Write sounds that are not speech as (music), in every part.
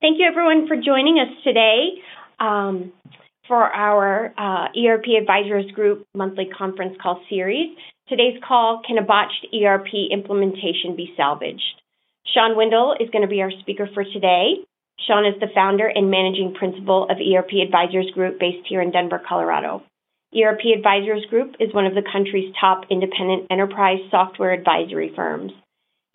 Thank you, everyone, for joining us today um, for our uh, ERP Advisors Group monthly conference call series. Today's call Can a Botched ERP Implementation Be Salvaged? Shawn Windle is going to be our speaker for today. Shawn is the founder and managing principal of ERP Advisors Group based here in Denver, Colorado. ERP Advisors Group is one of the country's top independent enterprise software advisory firms.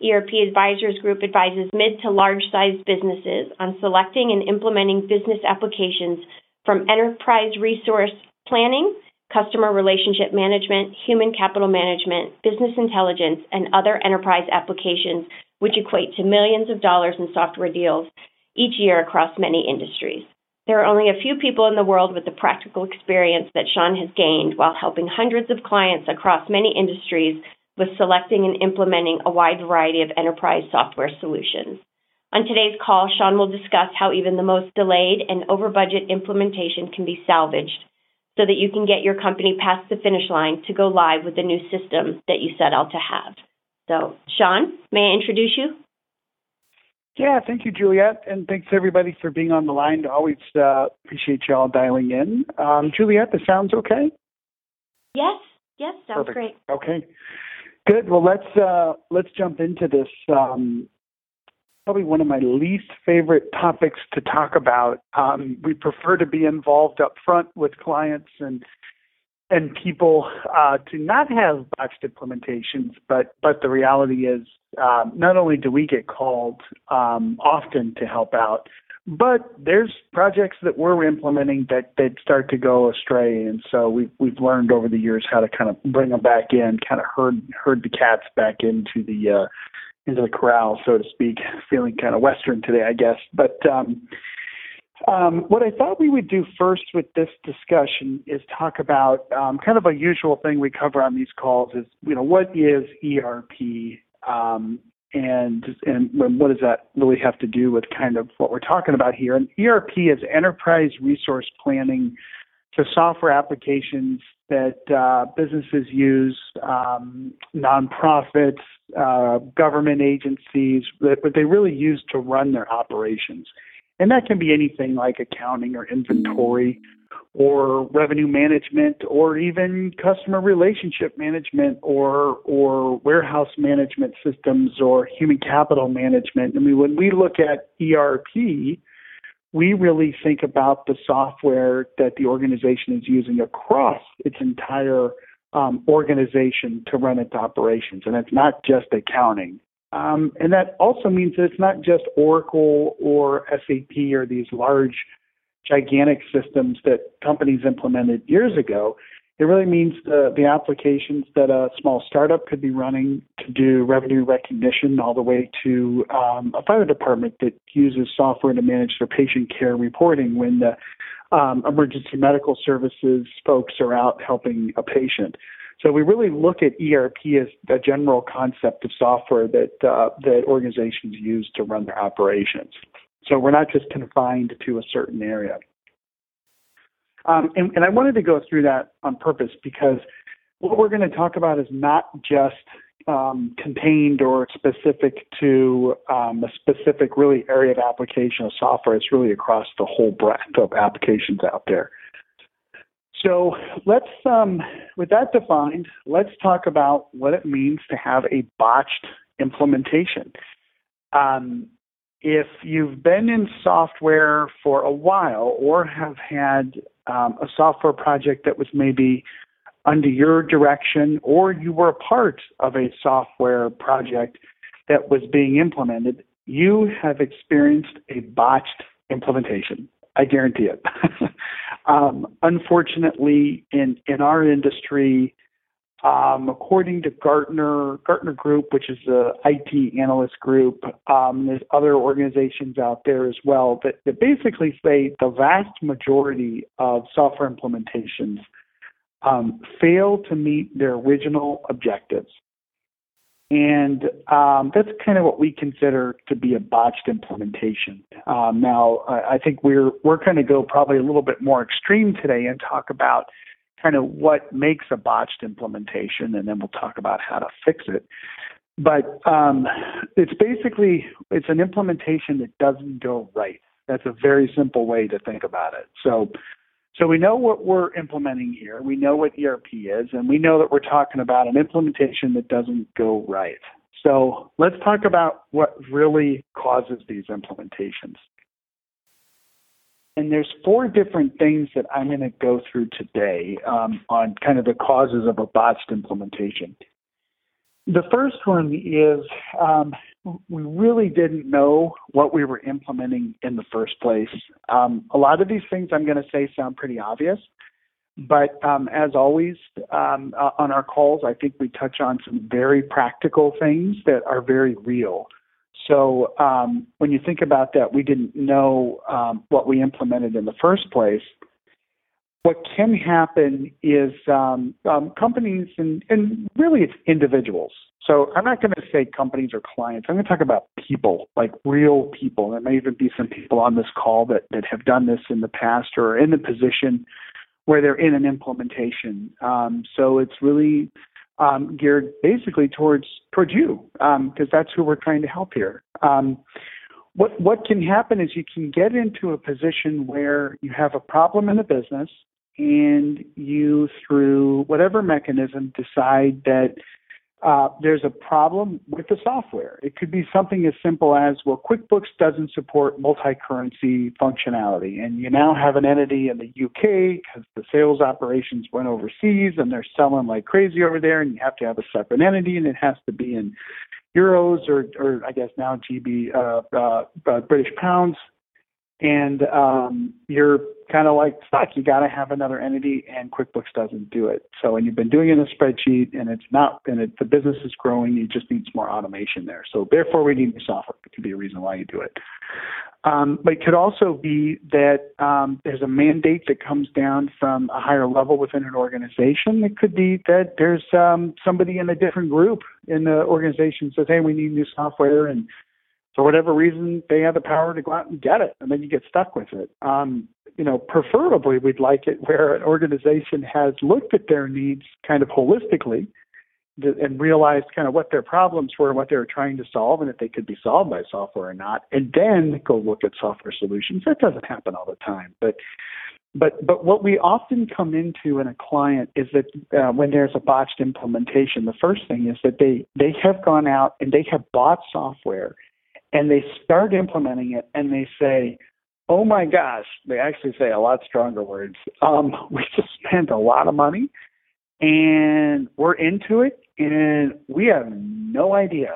ERP Advisors Group advises mid to large sized businesses on selecting and implementing business applications from enterprise resource planning, customer relationship management, human capital management, business intelligence, and other enterprise applications, which equate to millions of dollars in software deals each year across many industries. There are only a few people in the world with the practical experience that Shawn has gained while helping hundreds of clients across many industries with selecting and implementing a wide variety of enterprise software solutions. On today's call, Shawn will discuss how even the most delayed and over budget implementation can be salvaged so that you can get your company past the finish line to go live with the new system that you set out to have. So, Shawn, may I introduce you? Yeah, thank you, Juliet, and thanks everybody for being on the line. Always uh, appreciate you all dialing in. Um, Juliet, this sounds okay? Yes, yes, sounds Perfect. great. Okay. Good. Well, let's uh, let's jump into this. Um, probably one of my least favorite topics to talk about. Um, we prefer to be involved up front with clients and and people uh, to not have botched implementations, but but the reality is, uh, not only do we get called um, often to help out, but there's projects that we're implementing that that start to go astray, and so we've we've learned over the years how to kind of bring them back in, kind of herd herd the cats back into the uh, into the corral, so to speak. (laughs) Feeling kind of Western today, I guess. But um, um, what I thought we would do first with this discussion is talk about um, kind of a usual thing we cover on these calls is you know what is ERP um, and and what does that really have to do with kind of what we're talking about here? And ERP is enterprise resource planning for software applications that uh, businesses use, um, nonprofits, uh, government agencies, that what they really use to run their operations. And that can be anything like accounting or inventory or revenue management or even customer relationship management or or warehouse management systems or human capital management. I mean when we look at ERP, we really think about the software that the organization is using across its entire um, organization to run its operations. And it's not just accounting. Um, and that also means that it's not just Oracle or SAP or these large gigantic systems that companies implemented years ago. It really means the, the applications that a small startup could be running to do revenue recognition all the way to um, a fire department that uses software to manage their patient care reporting when the um, emergency medical services folks are out helping a patient. So we really look at ERP as a general concept of software that uh, that organizations use to run their operations. So we're not just confined to a certain area. Um, and, and I wanted to go through that on purpose because what we're going to talk about is not just um, contained or specific to um, a specific really area of application of software. It's really across the whole breadth of applications out there. So let's, um, with that defined, let's talk about what it means to have a botched implementation. Um, if you've been in software for a while or have had um, a software project that was maybe under your direction or you were a part of a software project that was being implemented, you have experienced a botched implementation. I guarantee it. (laughs) um, unfortunately, in, in our industry, um, according to Gartner, Gartner Group, which is the IT analyst group, um, there's other organizations out there as well that, that basically say the vast majority of software implementations um, fail to meet their original objectives. And um, that's kind of what we consider to be a botched implementation. Um, now, I, I think we're we're going to go probably a little bit more extreme today and talk about kind of what makes a botched implementation, and then we'll talk about how to fix it. But um, it's basically it's an implementation that doesn't go right. That's a very simple way to think about it. So, so we know what we're implementing here. We know what ERP is, and we know that we're talking about an implementation that doesn't go right. So let's talk about what really causes these implementations. And there's four different things that I'm going to go through today um, on kind of the causes of a botched implementation. The first one is um, we really didn't know what we were implementing in the first place. Um, a lot of these things I'm going to say sound pretty obvious, but um, as always um, uh, on our calls, I think we touch on some very practical things that are very real. So um, when you think about that, we didn't know um, what we implemented in the first place. What can happen is um, um, companies and, and really it's individuals. So I'm not going to say companies or clients. I'm going to talk about people, like real people. There may even be some people on this call that, that have done this in the past or are in the position where they're in an implementation. Um, so it's really um, geared basically towards towards you because um, that's who we're trying to help here. Um, what what can happen is you can get into a position where you have a problem in the business and you through whatever mechanism decide that uh, there's a problem with the software. It could be something as simple as, well, QuickBooks doesn't support multi-currency functionality, and you now have an entity in the UK because the sales operations went overseas and they're selling like crazy over there, and you have to have a separate entity, and it has to be in euros or, or I guess now GB, uh, uh, uh, British pounds and um, you're kind of like stuck. You got to have another entity, and QuickBooks doesn't do it. So, and you've been doing it in a spreadsheet, and it's not, and it, the business is growing. You just need some more automation there. So, therefore, we need new software. It could be a reason why you do it. Um, but it could also be that um, there's a mandate that comes down from a higher level within an organization. It could be that there's um, somebody in a different group in the organization says, "Hey, we need new software," and for whatever reason, they have the power to go out and get it, and then you get stuck with it. Um, you know, preferably, we'd like it where an organization has looked at their needs kind of holistically and realized kind of what their problems were and what they were trying to solve, and if they could be solved by software or not, and then go look at software solutions. That doesn't happen all the time, but but but what we often come into in a client is that uh, when there's a botched implementation, the first thing is that they they have gone out and they have bought software and they start implementing it and they say, oh my gosh, they actually say a lot stronger words. Um, (laughs) we just spent a lot of money and we're into it and we have no idea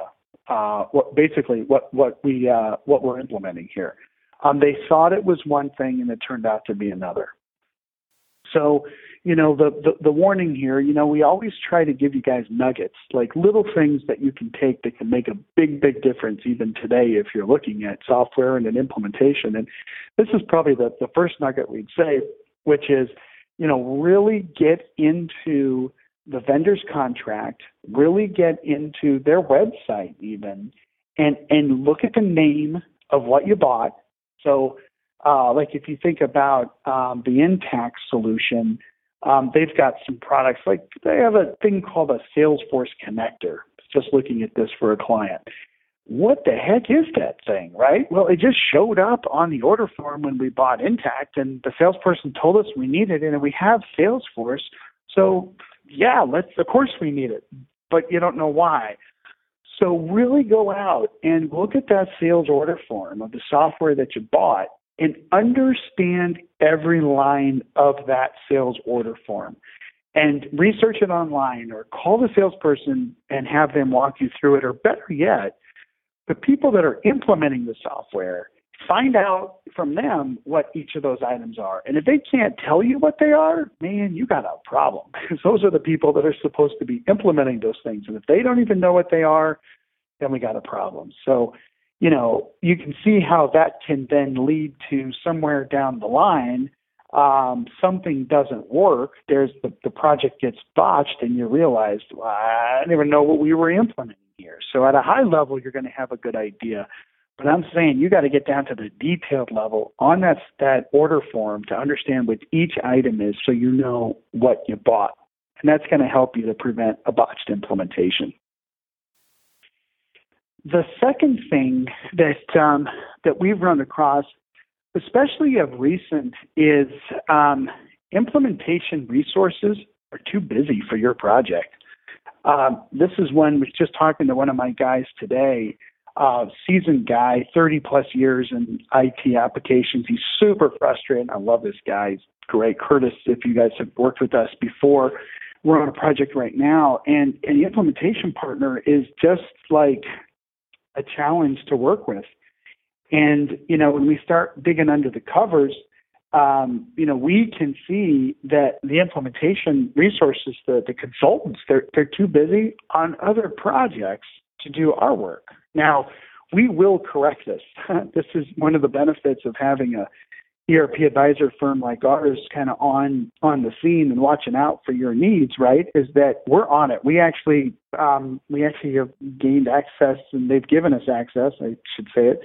uh, what basically what what we uh, what we're implementing here. Um, they thought it was one thing and it turned out to be another. So you know the, the the warning here you know we always try to give you guys nuggets like little things that you can take that can make a big big difference even today if you're looking at software and an implementation. And this is probably the the first nugget we'd say which is you know really get into the vendor's contract really get into their website even and and look at the name of what you bought. So uh, like if you think about um, the Intacct solution, um, they've got some products like they have a thing called a Salesforce connector. Just looking at this for a client. What the heck is that thing, right? Well, it just showed up on the order form when we bought Intacct, and the salesperson told us we needed it, and we have Salesforce. So, yeah, let's. Of course, we need it, but you don't know why. So, really go out and look at that sales order form of the software that you bought and understand every line of that sales order form. And research it online or call the salesperson and have them walk you through it or better yet the people that are implementing the software find out from them what each of those items are. And if they can't tell you what they are man you got a problem. (laughs) Because those are the people that are supposed to be implementing those things. And if they don't even know what they are then we got a problem. So you know, you can see how that can then lead to somewhere down the line um, something doesn't work. There's the, the project gets botched, and you realize well, I didn't even know what we were implementing here. So at a high level, you're going to have a good idea. But I'm saying you got to get down to the detailed level on that that order form to understand what each item is, so you know what you bought, and that's going to help you to prevent a botched implementation. The second thing that um, that we've run across especially of recent, is um, implementation resources are too busy for your project. Um, this is one was just talking to one of my guys today, uh, seasoned guy, 30 plus years in IT applications. He's super frustrated. I love this guy. He's great. Curtis, if you guys have worked with us before, we're on a project right now, and, and the implementation partner is just like a challenge to work with. And, you know, when we start digging under the covers, um, you know, we can see that the implementation resources, the, the consultants, they're, they're too busy on other projects to do our work. Now, we will correct this. (laughs) this is one of the benefits of having a ERP advisor firm like ours kind of on on the scene and watching out for your needs, right? Is that we're on it. We actually um, we actually have gained access, and they've given us access. I should say it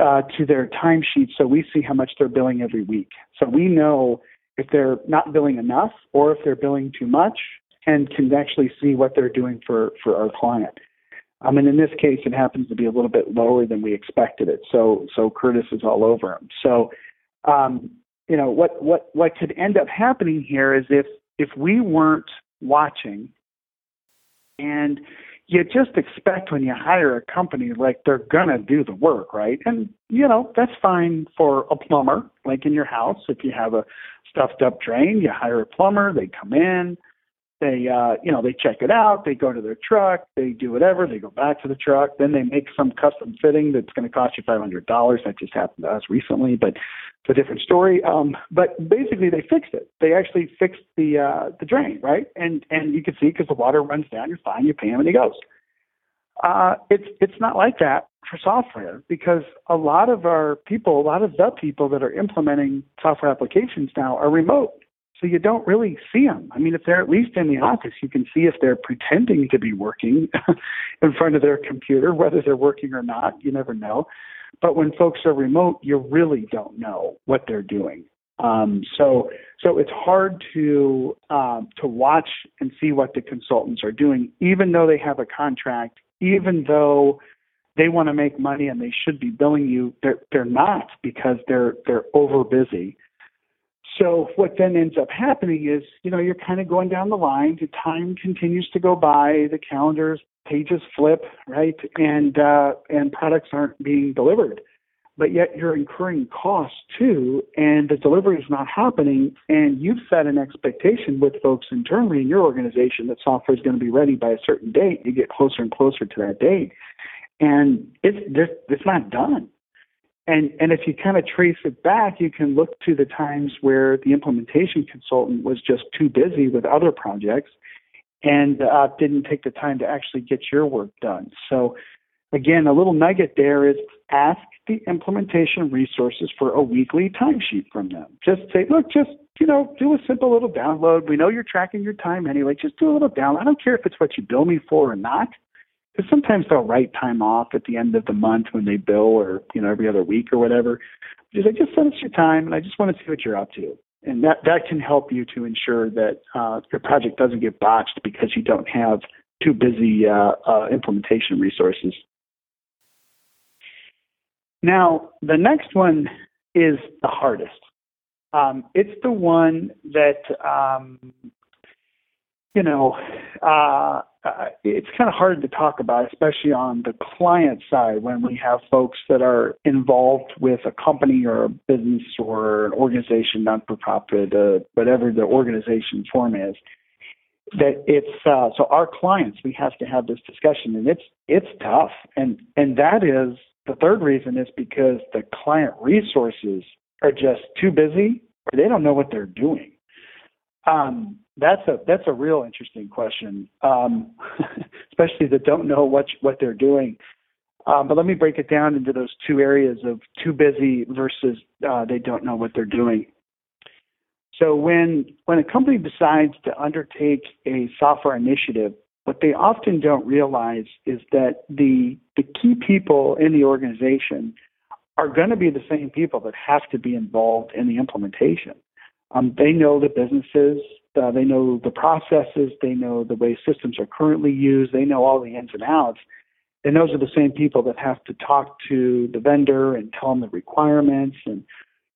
uh, to their timesheet, so we see how much they're billing every week. So we know if they're not billing enough or if they're billing too much, and can actually see what they're doing for for our client. Um, and in this case, it happens to be a little bit lower than we expected it. So so Curtis is all over him. So um, you know what what what could end up happening here is if if we weren't watching and you just expect when you hire a company like they're gonna do the work right? And you know that's fine for a plumber like in your house. If you have a stuffed up drain you hire a plumber they come in they uh you know they check it out they go to their truck they do whatever they go back to the truck then they make some custom fitting that's going to cost you five hundred dollars. That just happened to us recently but it's a different story. Um but basically they fixed it. They actually fixed the uh the drain right? And and you can see because the water runs down you're fine you pay him and he goes. Uh it's it's not like that for software because a lot of our people a lot of the people that are implementing software applications now are remote so you don't really see them. I mean, if they're at least in the office, you can see if they're pretending to be working (laughs) in front of their computer, whether they're working or not. You never know. But when folks are remote, you really don't know what they're doing. Um, so, so it's hard to um, to watch and see what the consultants are doing, even though they have a contract, even though they want to make money and they should be billing you. They're they're not because they're they're over busy. So what then ends up happening is, you know, you're kind of going down the line. The time continues to go by. The calendars pages flip, right? And uh, and products aren't being delivered, but yet you're incurring costs too, and the delivery is not happening. And you've set an expectation with folks internally in your organization that software is going to be ready by a certain date. You get closer and closer to that date, and it's it's not done. And, and if you kind of trace it back, you can look to the times where the implementation consultant was just too busy with other projects and uh, didn't take the time to actually get your work done. So, again, a little nugget there is ask the implementation resources for a weekly timesheet from them. Just say, look, just you know, do a simple little download. We know you're tracking your time anyway. Just do a little download. I don't care if it's what you bill me for or not because sometimes they'll write time off at the end of the month when they bill or you know every other week or whatever. Just like just send us your time and i just want to see what you're up to. And that that can help you to ensure that uh, your project doesn't get botched because you don't have too busy uh, uh, implementation resources. Now the next one is the hardest. Um, it's the one that um, you know, uh, uh, it's kind of hard to talk about, especially on the client side when we have folks that are involved with a company or a business or an organization, non for profit, uh, whatever the organization form is. That it's uh, so our clients, we have to have this discussion, and it's it's tough, and and that is the third reason is because the client resources are just too busy or they don't know what they're doing. Um, that's a that's a real interesting question, um, (laughs) especially that don't know what what they're doing. Um, but let me break it down into those two areas of too busy versus uh, they don't know what they're doing. So when when a company decides to undertake a software initiative, what they often don't realize is that the the key people in the organization are going to be the same people that have to be involved in the implementation. Um, they know the businesses, uh, they know the processes, they know the way systems are currently used, they know all the ins and outs. And those are the same people that have to talk to the vendor and tell them the requirements and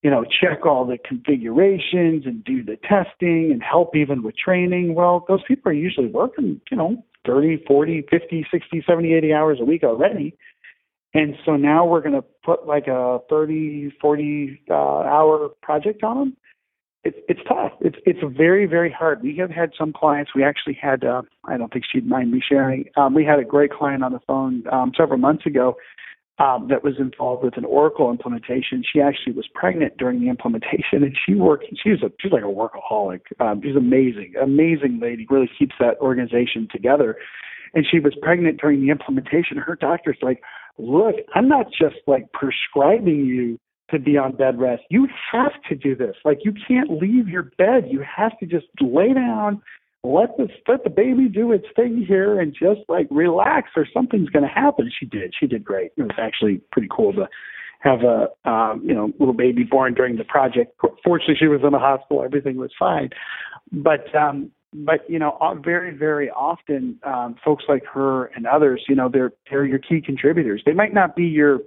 you know, check all the configurations and do the testing and help even with training. Well, those people are usually working, you know, 30, 40, 50, 60, 70, 80 hours a week already. And so now we're going to put like a 30, 40 uh, hour project on them. It's it's tough. It's it's very very hard. We have had some clients. We actually had. Uh, I don't think she'd mind me sharing. Um, we had a great client on the phone um, several months ago um, that was involved with an Oracle implementation. She actually was pregnant during the implementation, (laughs) and she worked. She's a she's like a workaholic. Um, she's amazing, amazing lady. Really keeps that organization together. And she was pregnant during the implementation. Her doctor's like, "Look, I'm not just like prescribing you to be on bed rest. You have to do this. Like you can't leave your bed. You have to just lay down." let the let the baby do its thing here and just like relax or something's going to happen. She did. She did great. It was actually pretty cool to have a um, you know little baby born during the project. Fortunately, she was in the hospital. Everything was fine. But um, but you know, very very often, um, folks like her and others, you know, they're they're your key contributors. They might not be your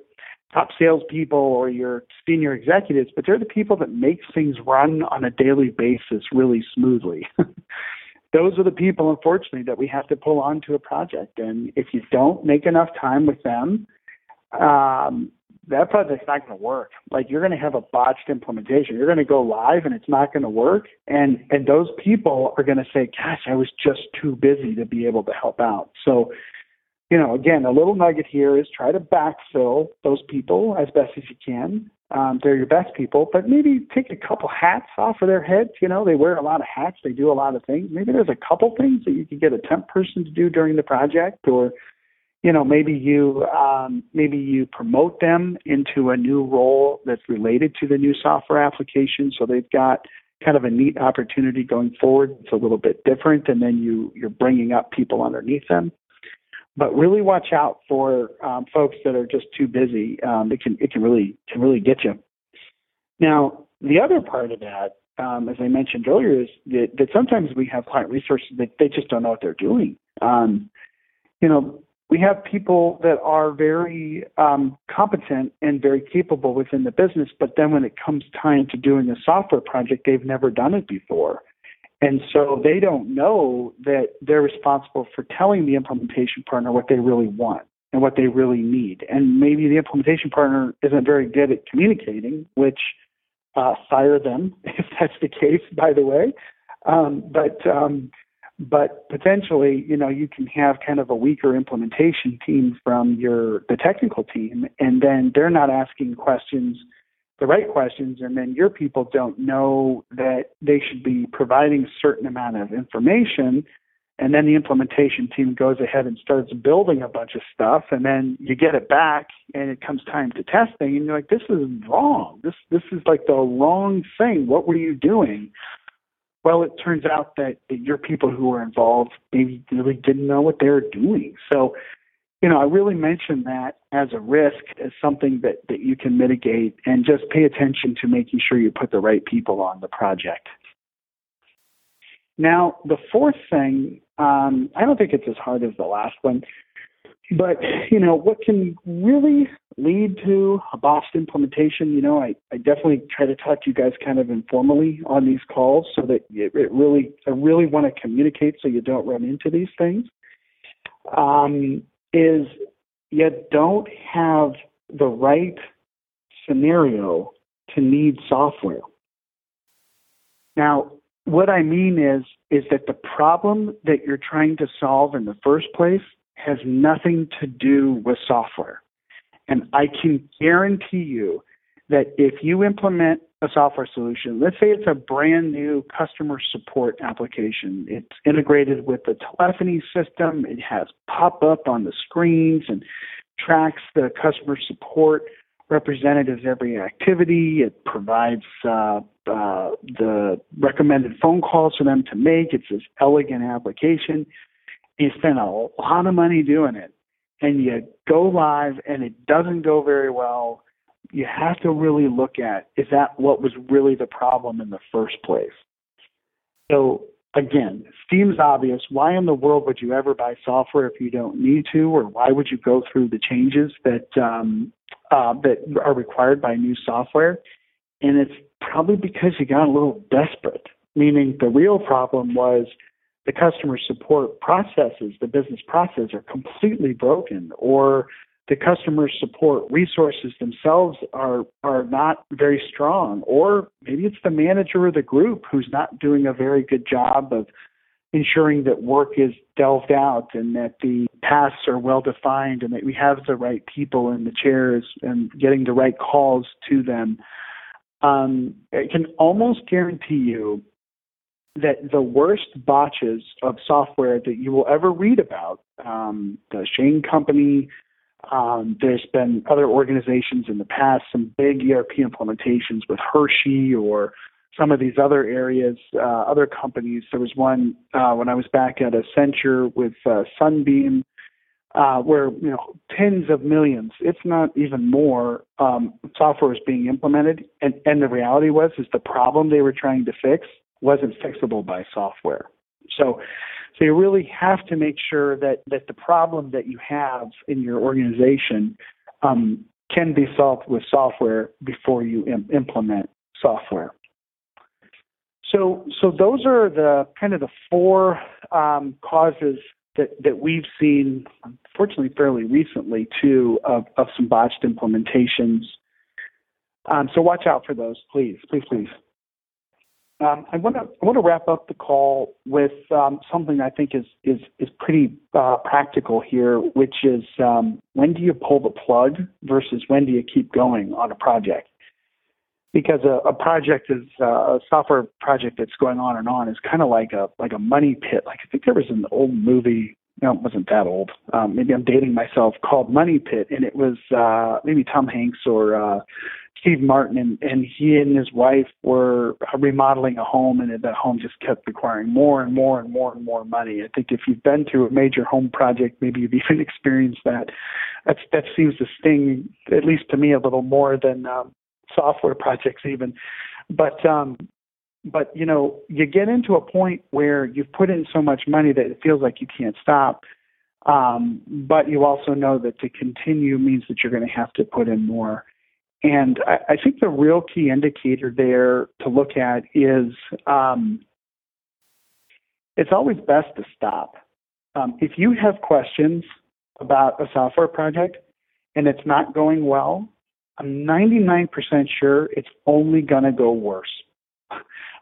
top salespeople or your senior executives, but they're the people that make things run on a daily basis really smoothly. (laughs) those are the people, unfortunately, that we have to pull onto a project. And if you don't make enough time with them, um, that project's not going to work. Like you're going to have a botched implementation. You're going to go live and it's not going to work. And and those people are going to say, "Gosh, I was just too busy to be able to help out." So, you know, again, a little nugget here is try to backfill those people as best as you can um, they're your best people, but maybe take a couple hats off of their heads. You know, they wear a lot of hats, they do a lot of things. Maybe there's a couple things that you could get a temp person to do during the project, or you know, maybe you um, maybe you promote them into a new role that's related to the new software application, so they've got kind of a neat opportunity going forward. It's a little bit different, and then you you're bringing up people underneath them but really watch out for um, folks that are just too busy. Um, it can it can really can really get you. Now, the other part of that, um, as I mentioned earlier, is that, that sometimes we have client resources that they just don't know what they're doing. Um, you know, we have people that are very um, competent and very capable within the business, but then when it comes time to doing a software project, they've never done it before. And so they don't know that they're responsible for telling the implementation partner what they really want and what they really need. And maybe the implementation partner isn't very good at communicating, which uh, fire them (laughs) if that's the case, by the way. Um, but um, but potentially, you know, you can have kind of a weaker implementation team from your the technical team, and then they're not asking questions the right questions and then your people don't know that they should be providing a certain amount of information and then the implementation team goes ahead and starts building a bunch of stuff and then you get it back and it comes time to testing and you're like this is wrong. This this is like the wrong thing. What were you doing? Well it turns out that, that your people who were involved maybe really didn't know what they were doing. So you know, I really mention that as a risk, as something that, that you can mitigate, and just pay attention to making sure you put the right people on the project. Now, the fourth thing, um, I don't think it's as hard as the last one, but you know, what can really lead to a botched implementation? You know, I, I definitely try to talk to you guys kind of informally on these calls so that it, it really, I really want to communicate so you don't run into these things. Um, is you don't have the right scenario to need software. Now, what I mean is is that the problem that you're trying to solve in the first place has nothing to do with software. And I can guarantee you that if you implement a software solution, let's say it's a brand new customer support application, it's integrated with the telephony system, it has pop up on the screens and tracks the customer support representatives every activity. It provides uh, uh, the recommended phone calls for them to make. It's this elegant application. You spend a lot of money doing it, and you go live, and it doesn't go very well you have to really look at is that what was really the problem in the first place? So again, seems obvious. Why in the world would you ever buy software if you don't need to, or why would you go through the changes that um, uh, that are required by new software and it's probably because you got a little desperate. Meaning the real problem was the customer support processes, the business process are completely broken, or the customer support resources themselves are are not very strong, or maybe it's the manager of the group who's not doing a very good job of ensuring that work is delved out and that the tasks are well defined and that we have the right people in the chairs and getting the right calls to them. Um, I can almost guarantee you that the worst botches of software that you will ever read about, um, the Shane Company, um, there's been other organizations in the past, some big ERP implementations with Hershey or some of these other areas, uh, other companies. There was one uh, when I was back at Accenture with uh, Sunbeam, uh, where you know tens of millions, if not even more, um, software is being implemented, and, and the reality was is the problem they were trying to fix wasn't fixable by software. So, so you really have to make sure that that the problem that you have in your organization um, can be solved with software before you Im- implement software. So, so those are the kind of the four um, causes that, that we've seen, unfortunately, fairly recently too, of, of some botched implementations. Um, so watch out for those, please, please, please. Um, I want to I want to wrap up the call with um, something I think is is is pretty uh, practical here, which is um, when do you pull the plug versus when do you keep going on a project? Because a, a project is uh, a software project that's going on and on is kind of like a like a money pit. Like I think there was an old movie. No, it wasn't that old. Um, maybe I'm dating myself. Called Money Pit, and it was uh, maybe Tom Hanks or uh, Steve Martin, and, and he and his wife were remodeling a home, and that home just kept requiring more and more and more and more money. I think if you've been to a major home project, maybe you've (laughs) even experienced that. That's, that seems to sting, at least to me, a little more than um, software projects even. But um, but you know, you get into a point where you've put in so much money that it feels like you can't stop. Um, but you also know that to continue means that you're going to have to put in more. And I, I think the real key indicator there to look at is um, it's always best to stop. Um, if you have questions about a software project and it's not going well, I'm 99% sure it's only going to go worse. (laughs)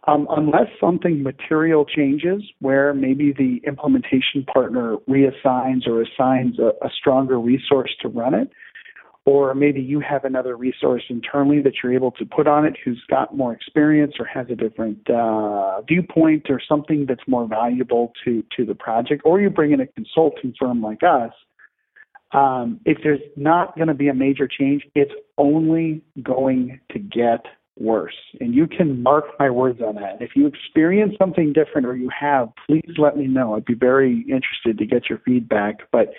Um, unless something material changes, where maybe the implementation partner reassigns or assigns a, a stronger resource to run it, or maybe you have another resource internally that you're able to put on it who's got more experience or has a different uh, viewpoint or something that's more valuable to to the project, or you bring in a consulting firm like us. Um, if there's not going to be a major change, it's only going to get worse. And you can mark my words on that. If you experience something different or you have, please let me know. I'd be very interested to get your feedback. But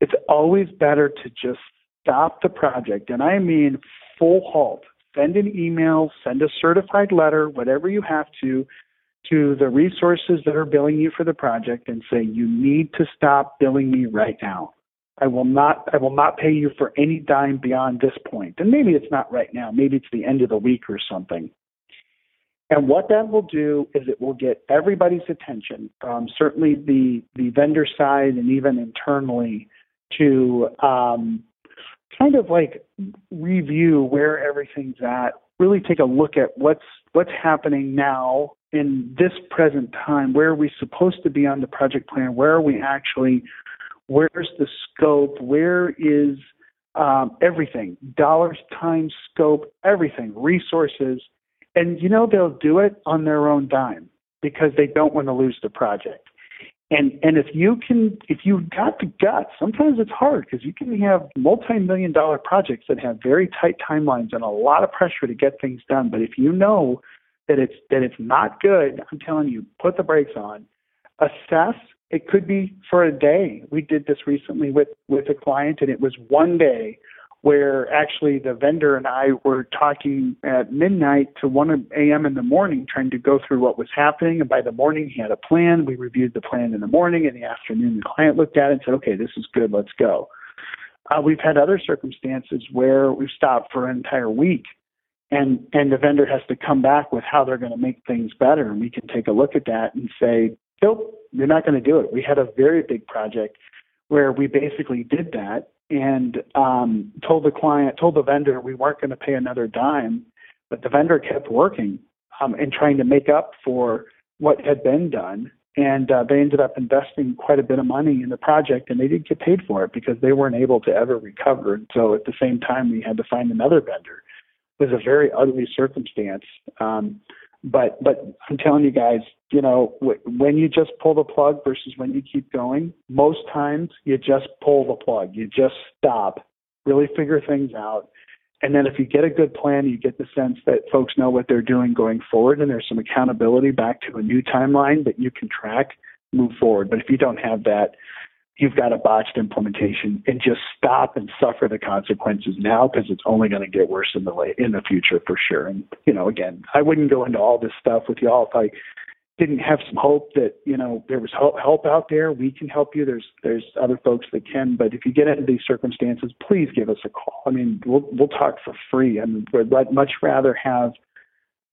it's always better to just stop the project, and I mean full halt. Send an email, send a certified letter, whatever you have to, to the resources that are billing you for the project and say, you need to stop billing me right now. I will not I will not pay you for any dime beyond this point. And maybe it's not right now. Maybe it's the end of the week or something. And what that will do is it will get everybody's attention, um, certainly the the vendor side and even internally, to um, kind of like review where everything's at, really take a look at what's what's happening now in this present time, where are we supposed to be on the project plan, where are we actually, where's the scope, where is um, everything, dollars, time, scope, everything, resources, and you know they'll do it on their own dime because they don't want to lose the project. And and if you can, if you've got the guts, sometimes it's hard because you can have multi-million dollar projects that have very tight timelines and a lot of pressure to get things done. But if you know that it's that it's not good, I'm telling you, put the brakes on. Assess. It could be for a day. We did this recently with with a client, and it was one day where actually the vendor and I were talking at midnight to 1 a.m. in the morning, trying to go through what was happening. And by the morning, he had a plan. We reviewed the plan in the morning. In the afternoon, the client looked at it and said, okay, this is good, let's go. Uh, we've had other circumstances where we've stopped for an entire week and and the vendor has to come back with how they're going to make things better, and we can take a look at that and say, nope, you're not going to do it. We had a very big project where we basically did that and um, told the client, told the vendor we weren't going to pay another dime, but the vendor kept working um, and trying to make up for what had been done. And uh, they ended up investing quite a bit of money in the project, and they didn't get paid for it because they weren't able to ever recover. And so at the same time, we had to find another vendor. It was a very ugly circumstance. Um, but but I'm telling you guys, you know, when you just pull the plug versus when you keep going, most times you just pull the plug. You just stop, really figure things out. And then if you get a good plan, you get the sense that folks know what they're doing going forward and there's some accountability back to a new timeline that you can track, move forward. But if you don't have that, you've got a botched implementation and just stop and suffer the consequences now because it's only going to get worse in the late, in the future for sure. And you know, again, I wouldn't go into all this stuff with y'all if I didn't have some hope that you know there was help out there. We can help you. There's there's other folks that can. But if you get into these circumstances, please give us a call. I mean, we'll we'll talk for free. I mean, we'd much rather have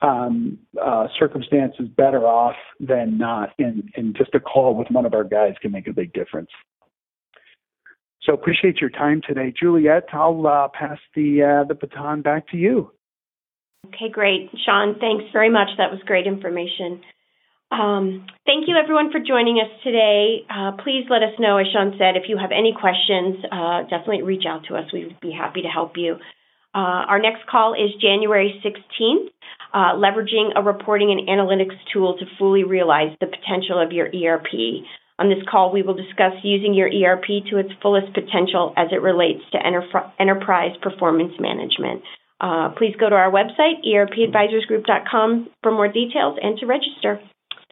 um, uh, circumstances better off than not, and, and just a call with one of our guys can make a big difference. So appreciate your time today, Juliet. I'll uh, pass the uh, the baton back to you. Okay, great, Shawn. Thanks very much. That was great information. Um, thank you, everyone, for joining us today. Uh, please let us know, as Shawn said, if you have any questions. Uh, definitely reach out to us. We would be happy to help you. Uh, our next call is January 16th, uh, leveraging a reporting and analytics tool to fully realize the potential of your ERP. On this call, we will discuss using your ERP to its fullest potential as it relates to enterprise performance management. Uh, please go to our website, erpadvisorsgroup.com, for more details and to register.